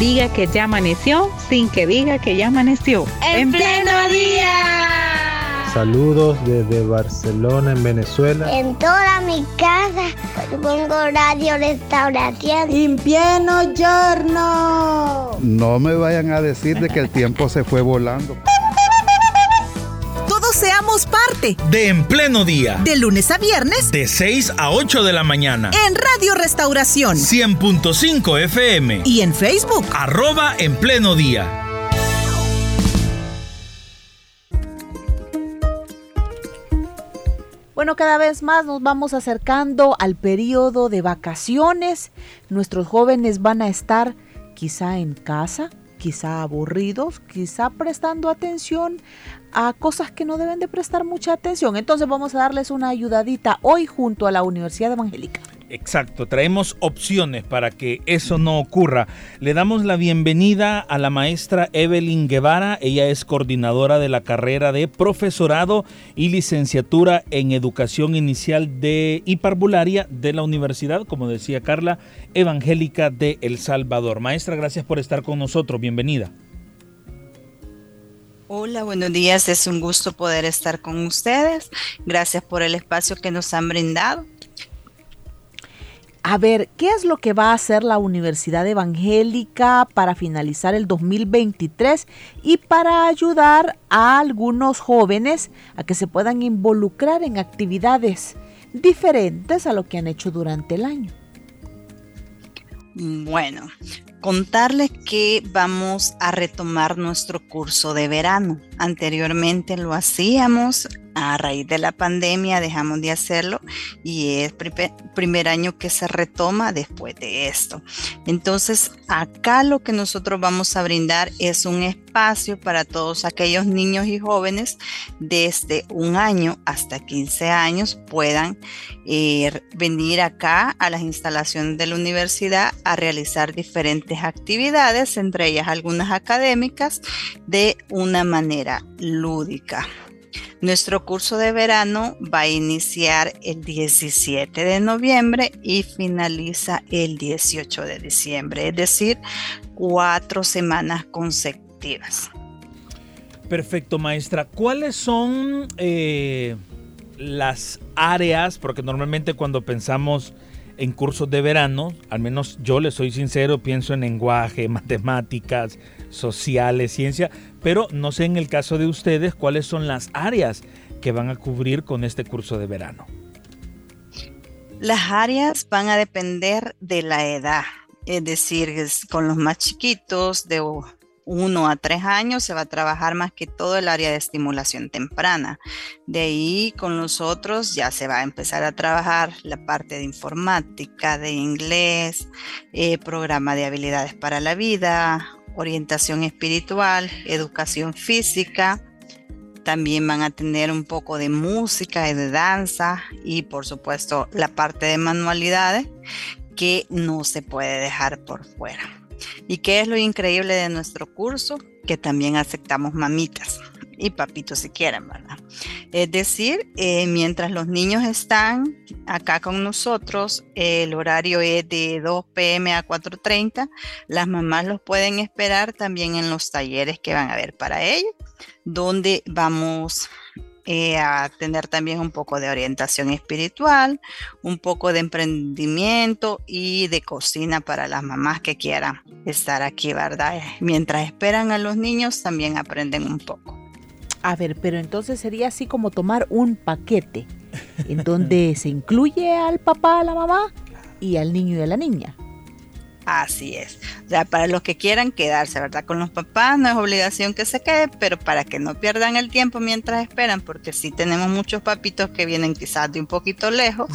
Diga que ya amaneció sin que diga que ya amaneció. ¡En, pleno día! Saludos desde Barcelona, en Venezuela. En toda mi casa pongo radio restauración. En pleno giorno. No me vayan a decir de que el tiempo se fue volando parte de En Pleno Día. De lunes a viernes. De 6 a 8 de la mañana. En Radio Restauración. 100.5 FM. Y en Facebook. Arroba En Pleno Día. Bueno, cada vez más nos vamos acercando al periodo de vacaciones. Nuestros jóvenes van a estar quizá en casa, quizá aburridos, quizá prestando atención a cosas que no deben de prestar mucha atención. Entonces vamos a darles una ayudadita hoy junto a la Universidad Evangélica. Exacto, traemos opciones para que eso no ocurra. Le damos la bienvenida a la maestra Evelyn Guevara. Ella es coordinadora de la carrera de profesorado y licenciatura en educación inicial de y de la Universidad, como decía Carla, Evangélica de El Salvador. Maestra, gracias por estar con nosotros. Bienvenida. Hola, buenos días. Es un gusto poder estar con ustedes. Gracias por el espacio que nos han brindado. A ver, ¿qué es lo que va a hacer la Universidad Evangélica para finalizar el 2023 y para ayudar a algunos jóvenes a que se puedan involucrar en actividades diferentes a lo que han hecho durante el año? Bueno, contarles que vamos a retomar nuestro curso de verano. Anteriormente lo hacíamos a raíz de la pandemia dejamos de hacerlo y es el primer año que se retoma después de esto. Entonces, acá lo que nosotros vamos a brindar es un espacio para todos aquellos niños y jóvenes desde un año hasta 15 años puedan eh, venir acá a las instalaciones de la universidad a realizar diferentes actividades, entre ellas algunas académicas, de una manera lúdica. Nuestro curso de verano va a iniciar el 17 de noviembre y finaliza el 18 de diciembre, es decir, cuatro semanas consecutivas. Perfecto, maestra. ¿Cuáles son eh, las áreas? Porque normalmente cuando pensamos en cursos de verano, al menos yo le soy sincero, pienso en lenguaje, matemáticas, sociales, ciencia, pero no sé en el caso de ustedes cuáles son las áreas que van a cubrir con este curso de verano. Las áreas van a depender de la edad, es decir, con los más chiquitos de uno a tres años se va a trabajar más que todo el área de estimulación temprana. De ahí con los otros ya se va a empezar a trabajar la parte de informática, de inglés, eh, programa de habilidades para la vida, orientación espiritual, educación física. También van a tener un poco de música y de danza y por supuesto la parte de manualidades que no se puede dejar por fuera. ¿Y qué es lo increíble de nuestro curso? Que también aceptamos mamitas y papitos si quieren, ¿verdad? Es decir, eh, mientras los niños están acá con nosotros, el horario es de 2 pm a 4.30, las mamás los pueden esperar también en los talleres que van a haber para ellos, donde vamos eh, a tener también un poco de orientación espiritual, un poco de emprendimiento y de cocina para las mamás que quieran estar aquí, ¿verdad? Mientras esperan a los niños, también aprenden un poco. A ver, pero entonces sería así como tomar un paquete en donde se incluye al papá, a la mamá y al niño y a la niña. Así es. O sea, para los que quieran quedarse, ¿verdad? Con los papás no es obligación que se quede, pero para que no pierdan el tiempo mientras esperan, porque sí tenemos muchos papitos que vienen quizás de un poquito lejos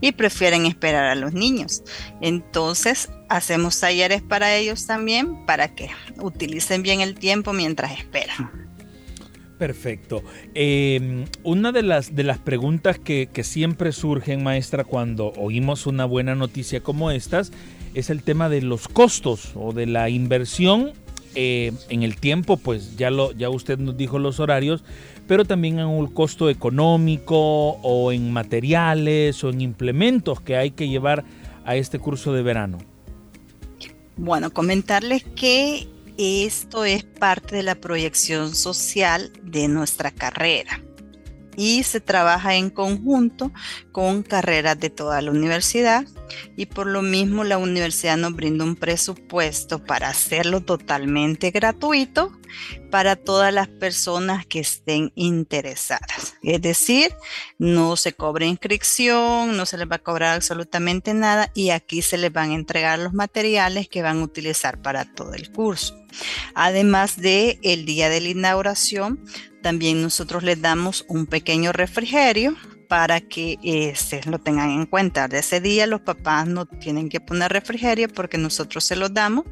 y prefieren esperar a los niños. Entonces, hacemos talleres para ellos también para que utilicen bien el tiempo mientras esperan. Perfecto. Em, una de las, de las preguntas que, siempre surgen, maestra, cuando oímos una buena noticia como estas, es el tema de los costos o de la inversión eh, en el tiempo, pues ya, lo, ya usted nos dijo los horarios, pero también en un costo económico o en materiales o en implementos que hay que llevar a este curso de verano. Bueno, comentarles que esto es parte de la proyección social de nuestra carrera y se trabaja en conjunto con carreras de toda la universidad. Y por lo mismo la universidad nos brinda un presupuesto para hacerlo totalmente gratuito para todas las personas que estén interesadas. Es decir, no se cobra inscripción, no se les va a cobrar absolutamente nada y aquí se les van a entregar los materiales que van a utilizar para todo el curso. Además de el día de la inauguración, también nosotros les damos un pequeño refrigerio para que este, lo tengan en cuenta. De ese día los papás no tienen que poner refrigerio porque nosotros se los damos.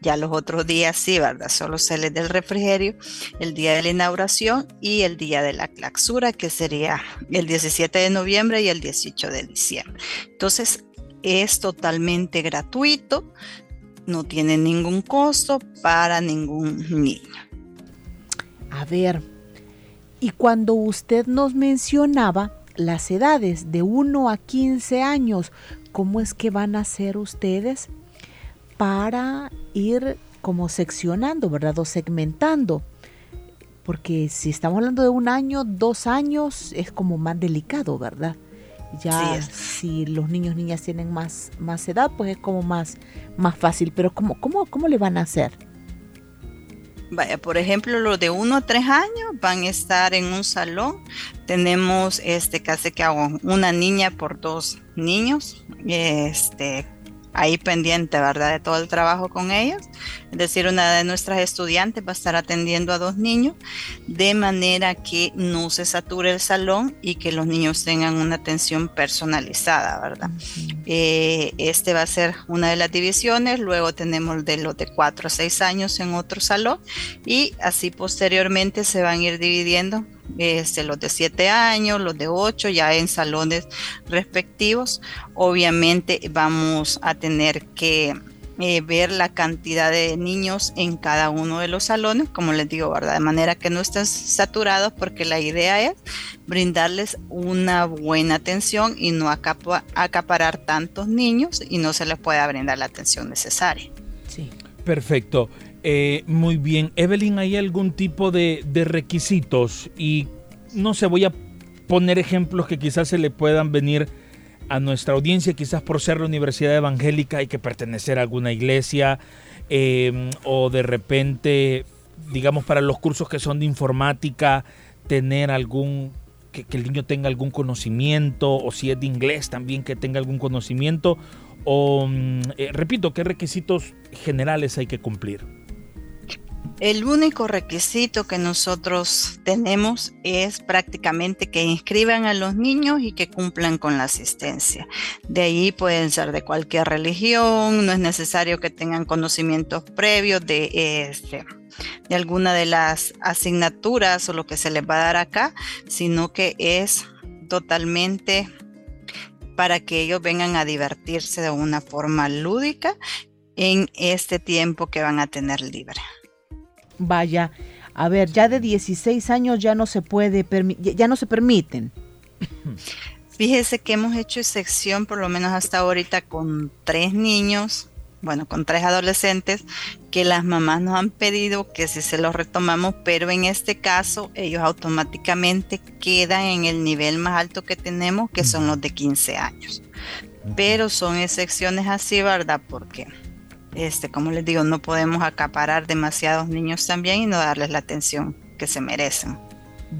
Ya los otros días sí, ¿verdad? Solo se les da el refrigerio el día de la inauguración y el día de la clausura, que sería el 17 de noviembre y el 18 de diciembre. Entonces, es totalmente gratuito, no tiene ningún costo para ningún niño. A ver, y cuando usted nos mencionaba las edades de 1 a 15 años, ¿cómo es que van a ser ustedes para ir como seccionando, ¿verdad? O segmentando. Porque si estamos hablando de un año, dos años, es como más delicado, ¿verdad? Ya si los niños niñas tienen más, más edad, pues es como más, más fácil. Pero ¿cómo, cómo, ¿cómo le van a hacer? Vaya, por ejemplo, los de 1 a 3 años van a estar en un salón. Tenemos este casi que hago una niña por dos niños. Este ahí pendiente, ¿verdad? De todo el trabajo con ellos. Es decir, una de nuestras estudiantes va a estar atendiendo a dos niños de manera que no se sature el salón y que los niños tengan una atención personalizada, ¿verdad? Eh, este va a ser una de las divisiones, luego tenemos de los de 4 a 6 años en otro salón y así posteriormente se van a ir dividiendo este, los de 7 años, los de 8, ya en salones respectivos. Obviamente vamos a tener que eh, ver la cantidad de niños en cada uno de los salones, como les digo, ¿verdad? De manera que no estén saturados, porque la idea es brindarles una buena atención y no acaparar tantos niños y no se les pueda brindar la atención necesaria. Sí. Perfecto. Eh, muy bien. Evelyn, ¿hay algún tipo de, requisitos? Y no sé, voy a poner ejemplos que quizás se le puedan venir a nuestra audiencia, quizás por ser la Universidad Evangélica hay que pertenecer a alguna iglesia em, o de repente, digamos, para los cursos que son de informática, tener algún, que, el niño tenga algún conocimiento o si es de inglés también que tenga algún conocimiento o, mm, eh, repito, qué requisitos generales hay que cumplir. El único requisito que nosotros tenemos es prácticamente que inscriban a los niños y que cumplan con la asistencia. De ahí pueden ser de cualquier religión, no es necesario que tengan conocimientos previos de este de alguna de las asignaturas o lo que se les va a dar acá, sino que es totalmente para que ellos vengan a divertirse de una forma lúdica en este tiempo que van a tener libre. Vaya, a ver, ya de 16 años ya no se puede, ya no se permiten. Fíjese que hemos hecho excepción por lo menos hasta ahorita con tres niños, bueno, con tres adolescentes, que las mamás nos han pedido que si se los retomamos, pero en este caso ellos automáticamente quedan en el nivel más alto que tenemos, que son los de 15 años. Pero son excepciones así, ¿verdad? Porque este, como les digo, no podemos acaparar demasiados niños también y no darles la atención que se merecen.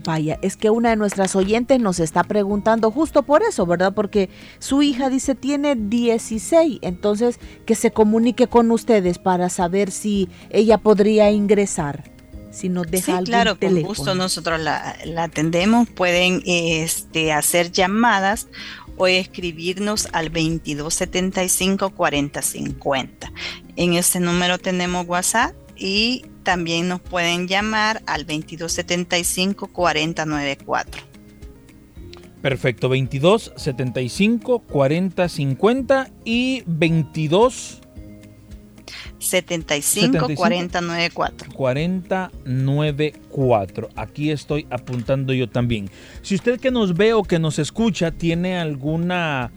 Vaya, es que una de nuestras oyentes nos está preguntando justo por eso, ¿verdad? Porque su hija dice tiene 16, entonces que se comunique con ustedes para saber si ella podría ingresar. Si nos deja sí, claro, con gusto nosotros la, la, atendemos. Pueden este, hacer llamadas o escribirnos al 2275 4050. En este número tenemos WhatsApp y también nos pueden llamar al 2275 4094. Perfecto, 22 75 40 50 y 22 75, 40 94. 40 94. Aquí estoy apuntando yo también. Si usted que nos ve o que nos escucha tiene alguna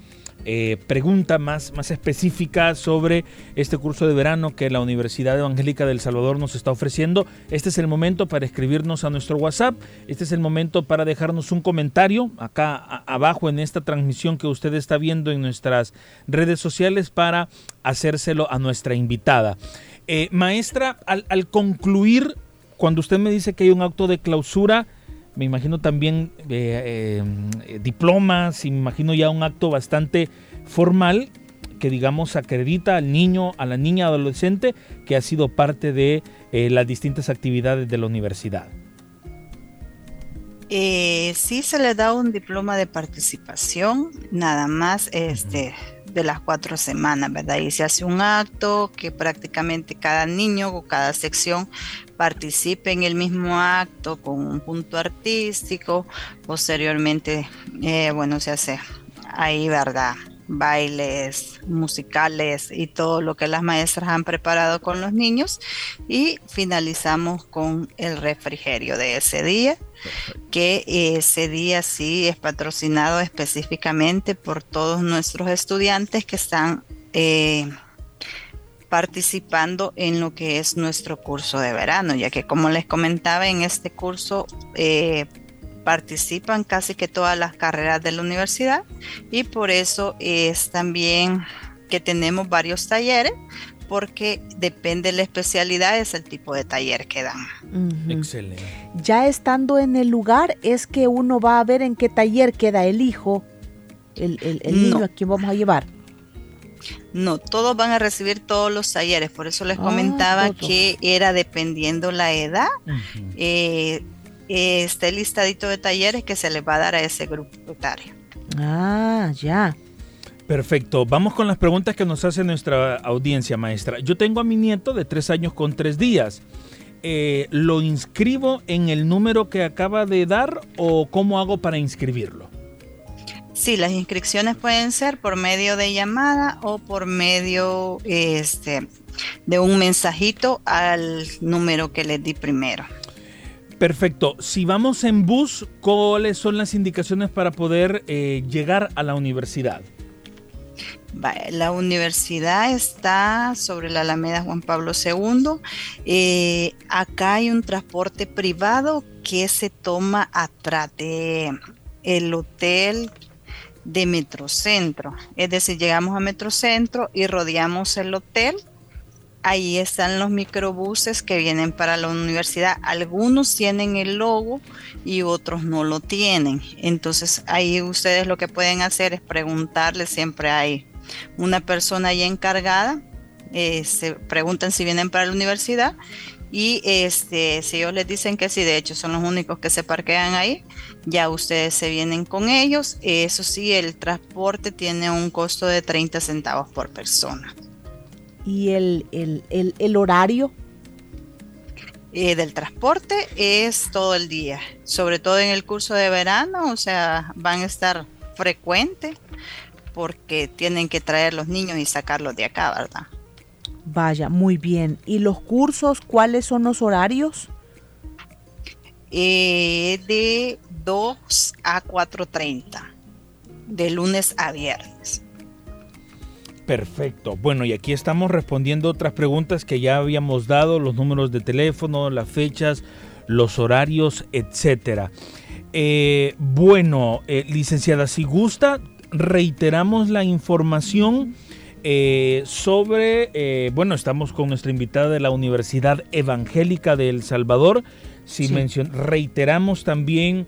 eh, pregunta más, más específica sobre este curso de verano que la Universidad Evangélica del Salvador nos está ofreciendo, este es el momento para escribirnos a nuestro WhatsApp, este es el momento para dejarnos un comentario acá abajo en esta transmisión que usted está viendo en nuestras redes sociales para hacérselo a nuestra invitada. Eh, maestra, al, al concluir, cuando usted me dice que hay un acto de clausura, me imagino también eh, eh, diplomas, me imagino ya un acto bastante formal que digamos acredita al niño, a la niña adolescente que ha sido parte de eh, las distintas actividades de la universidad. Sí se le da un diploma de participación, nada más este, de las cuatro semanas, ¿verdad? Y se hace un acto que prácticamente cada niño o cada sección participe en el mismo acto con un punto artístico. Posteriormente, eh, bueno, se hace ahí, ¿verdad? Bailes musicales y todo lo que las maestras han preparado con los niños. Y finalizamos con el refrigerio de ese día que ese día sí es patrocinado específicamente por todos nuestros estudiantes que están eh, participando en lo que es nuestro curso de verano, ya que como les comentaba en este curso eh, participan casi que todas las carreras de la universidad y por eso es también que tenemos varios talleres porque depende de la especialidad, es el tipo de taller que dan. Excelente. Ya estando en el lugar, es que uno va a ver en qué taller queda el hijo, el, niño a quien vamos a llevar. No, todos van a recibir todos los talleres, por eso les ah, comentaba que era dependiendo la edad. Eh, está el listadito de talleres que se les va a dar a ese grupo etario. Ah, ya. Perfecto. Vamos con las preguntas que nos hace nuestra audiencia, maestra. Yo tengo a mi nieto de tres años con tres días. Eh, ¿Lo inscribo en el número que acaba de dar o cómo hago para inscribirlo? Sí, las inscripciones pueden ser por medio de llamada o por medio este, de un mensajito al número que les di primero. Perfecto. Si vamos en bus, ¿cuáles son las indicaciones para poder eh, llegar a la universidad? La universidad está sobre la Alameda Juan Pablo II. Eh, acá hay un transporte privado que se toma atrás de el hotel de Metrocentro. Es decir, llegamos a Metrocentro y rodeamos el hotel ahí están los microbuses que vienen para la universidad. Algunos tienen el logo y otros no lo tienen. Entonces ahí ustedes lo que pueden hacer es preguntarle, siempre hay una persona ahí encargada, se preguntan si vienen para la universidad y este, si ellos les dicen que sí, de hecho son los únicos que se parquean ahí, ya ustedes se vienen con ellos. Eso sí, el transporte tiene un costo de 30 centavos por persona y el, el, horario? Eh, del transporte es todo el día, sobre todo en el curso de verano, o sea, van a estar frecuentes porque tienen que traer los niños y sacarlos de acá, ¿verdad? Vaya, muy bien. ¿Y los cursos, cuáles son los horarios? Eh, de 2 a 4.30, de lunes a viernes. Perfecto. Bueno, y aquí estamos respondiendo otras preguntas que ya habíamos dado, los números de teléfono, las fechas, los horarios, etcétera. Eh, bueno, eh, licenciada, si gusta, reiteramos la información eh, sobre, bueno, estamos con nuestra invitada de la Universidad Evangélica de El Salvador. Si reiteramos también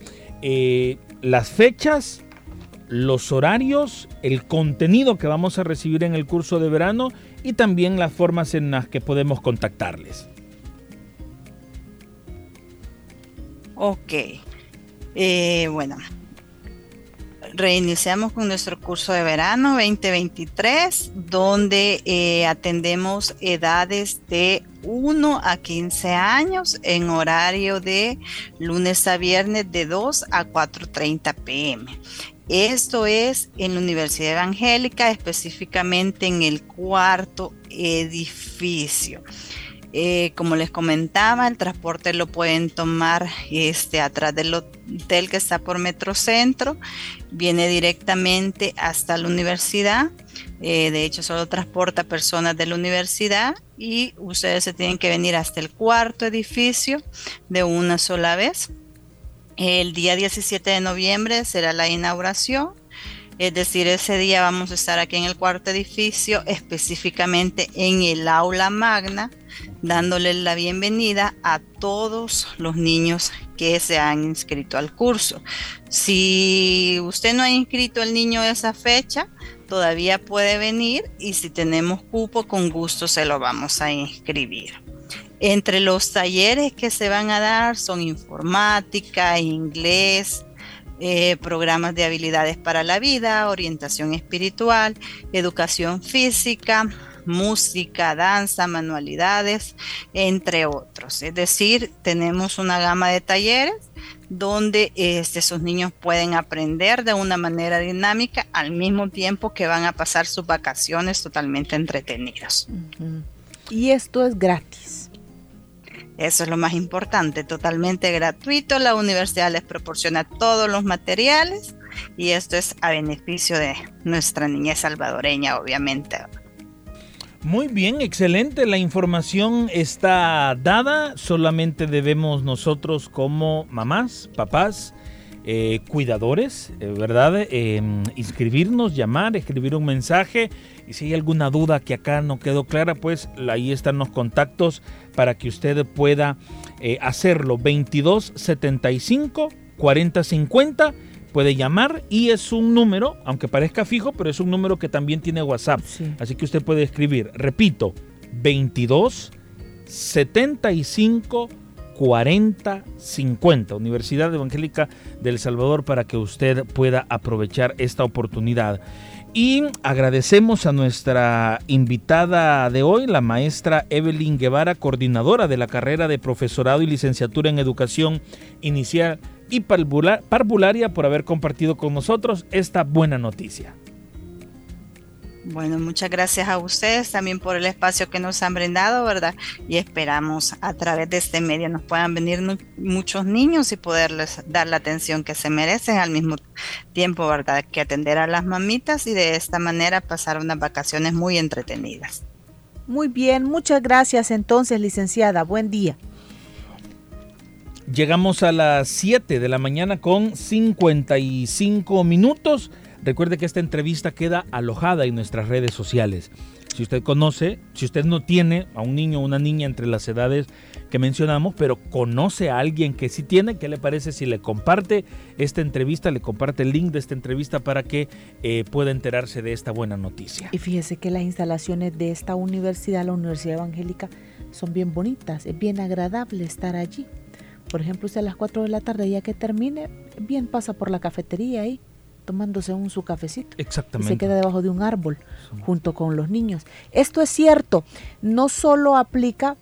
las fechas, los horarios, el contenido que vamos a recibir en el curso de verano y también las formas en las que podemos contactarles. Ok. Eh, bueno, reiniciamos con nuestro curso de verano 2023, donde eh, atendemos edades de 1 a 15 años en horario de lunes a viernes de 2 a 4.30 pm. Esto es en la Universidad Evangélica, específicamente en el cuarto edificio. Eh, como les comentaba, el transporte lo pueden tomar este, atrás del hotel que está por Metrocentro, viene directamente hasta la universidad. Eh, de hecho, solo transporta personas de la universidad y ustedes se tienen que venir hasta el cuarto edificio de una sola vez. El día 17 de noviembre será la inauguración. Es decir, ese día vamos a estar aquí en el cuarto edificio, específicamente en el aula magna, dándole la bienvenida a todos los niños que se han inscrito al curso. Si usted no ha inscrito al niño esa fecha, todavía puede venir y si tenemos cupo, con gusto se lo vamos a inscribir. Entre los talleres que se van a dar son informática, inglés, eh, programas de habilidades para la vida, orientación espiritual, educación física, música, danza, manualidades, entre otros. Es decir, tenemos una gama de talleres donde este, esos niños pueden aprender de una manera dinámica al mismo tiempo que van a pasar sus vacaciones totalmente entretenidos. Y esto es gratis. Eso es lo más importante, totalmente gratuito. La universidad les proporciona todos los materiales y esto es a beneficio de nuestra niñez salvadoreña, obviamente. Muy bien, excelente. La información está dada. Solamente debemos nosotros como mamás, papás, eh, cuidadores, eh, ¿verdad? Em, inscribirnos, llamar, escribir un mensaje. Y si hay alguna duda que acá no quedó clara, pues ahí están los contactos para que usted pueda eh, hacerlo. 22 75 40 50 puede llamar y es un número, aunque parezca fijo, pero es un número que también tiene WhatsApp. Así que usted puede escribir, repito, 22 75 40 50, Universidad Evangélica del Salvador, para que usted pueda aprovechar esta oportunidad. Y agradecemos a nuestra invitada de hoy, la maestra Evelyn Guevara, coordinadora de la carrera de profesorado y licenciatura en educación inicial y parvularia por haber compartido con nosotros esta buena noticia. Bueno, muchas gracias a ustedes también por el espacio que nos han brindado, ¿verdad? Y esperamos a través de este medio nos puedan venir muchos niños y poderles dar la atención que se merecen al mismo tiempo, ¿verdad? Que atender a las mamitas y de esta manera pasar unas vacaciones muy entretenidas. Muy bien, muchas gracias entonces, licenciada. Buen día. Llegamos a las 7 de la mañana con 55 minutos. Recuerde que esta entrevista queda alojada en nuestras redes sociales. Si usted conoce, si usted no tiene a un niño o una niña entre las edades que mencionamos, pero conoce a alguien que sí tiene, ¿qué le parece si le comparte esta entrevista, le comparte el link de esta entrevista para que eh, pueda enterarse de esta buena noticia? Y fíjese que las instalaciones de esta universidad, la Universidad Evangélica, son bien bonitas, es bien agradable estar allí. Por ejemplo, usted a las 4 de la tarde, ya que termine, bien pasa por la cafetería ahí, tomándose un su cafecito. Exactamente. Y se queda debajo de un árbol, junto con los niños. Esto es cierto, no solo aplica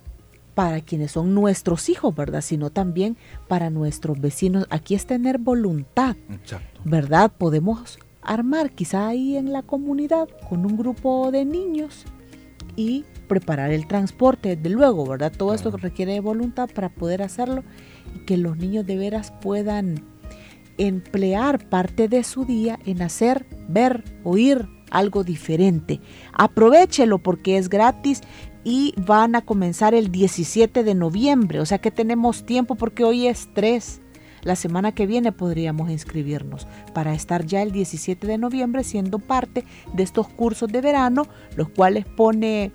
para quienes son nuestros hijos, ¿verdad? Sino también para nuestros vecinos. Aquí es tener voluntad, Exacto. ¿verdad? Podemos armar quizá ahí en la comunidad con un grupo de niños y preparar el transporte, desde luego, ¿verdad? Todo esto requiere voluntad para poder hacerlo y que los niños de veras puedan emplear parte de su día en hacer, ver, oír algo diferente. Aprovechelo porque es gratis y van a comenzar el 17 de noviembre, o sea que tenemos tiempo porque hoy es 3. La semana que viene podríamos inscribirnos para estar ya el 17 de noviembre siendo parte de estos cursos de verano, los cuales pone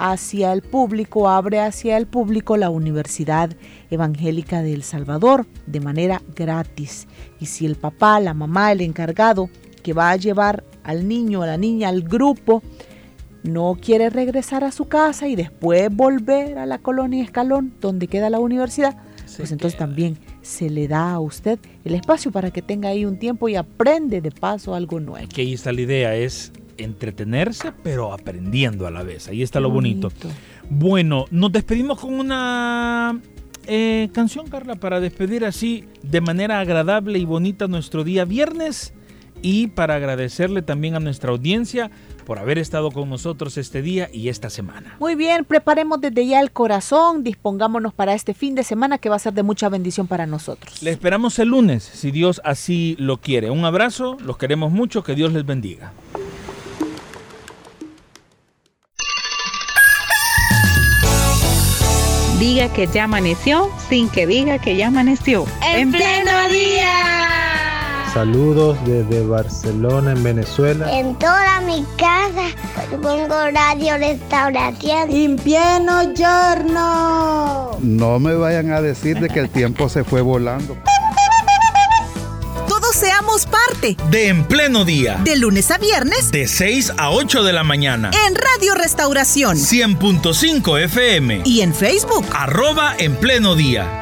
hacia el público, abre hacia el público la Universidad Evangélica de El Salvador de manera gratis. Y si el papá, la mamá, el encargado que va a llevar al niño, a la niña, al grupo, no quiere regresar a su casa y después volver a la colonia Escalón, donde queda la universidad, pues entonces también se le da a usted el espacio para que tenga ahí un tiempo y aprende de paso algo nuevo. Que ahí está la idea, es entretenerse, pero aprendiendo a la vez. Ahí está lo bonito. Bueno, nos despedimos con una eh, canción, Carla, para despedir así de manera agradable y bonita nuestro día viernes. y para agradecerle también a nuestra audiencia por haber estado con nosotros este día y esta semana. Muy bien, preparemos desde ya el corazón, dispongámonos para este fin de semana que va a ser de mucha bendición para nosotros. Le esperamos el lunes, si Dios así lo quiere. Un abrazo, los queremos mucho, que Dios les bendiga. Diga que ya amaneció sin que diga que ya amaneció. En, pleno día. Saludos desde Barcelona, en Venezuela. En toda mi casa pongo radio restauración. En pleno giorno. No me vayan a decir de que el tiempo se fue volando. Parte. De En Pleno Día. De lunes a viernes. De 6 a 8 de la mañana. En Radio Restauración. 100.5 FM. Y en Facebook. Arroba En Pleno Día.